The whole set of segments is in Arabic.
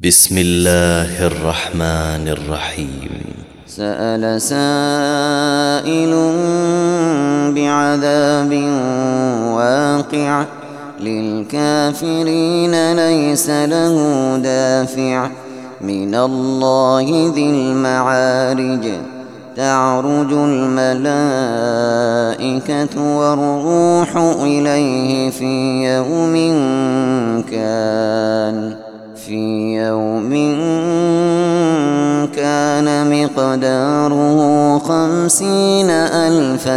بسم الله الرحمن الرحيم. سأل سائل بعذاب واقع للكافرين ليس له دافع. من الله ذي المعارج تعرج الملائكة والروح إليه في يوم كان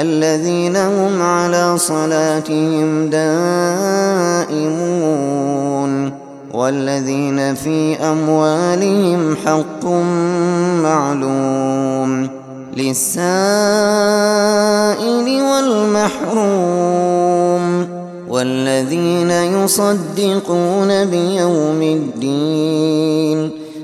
الذين هم على صلاتهم دائمون والذين في أموالهم حق معلوم للسائل والمحروم والذين يصدقون بيوم الدين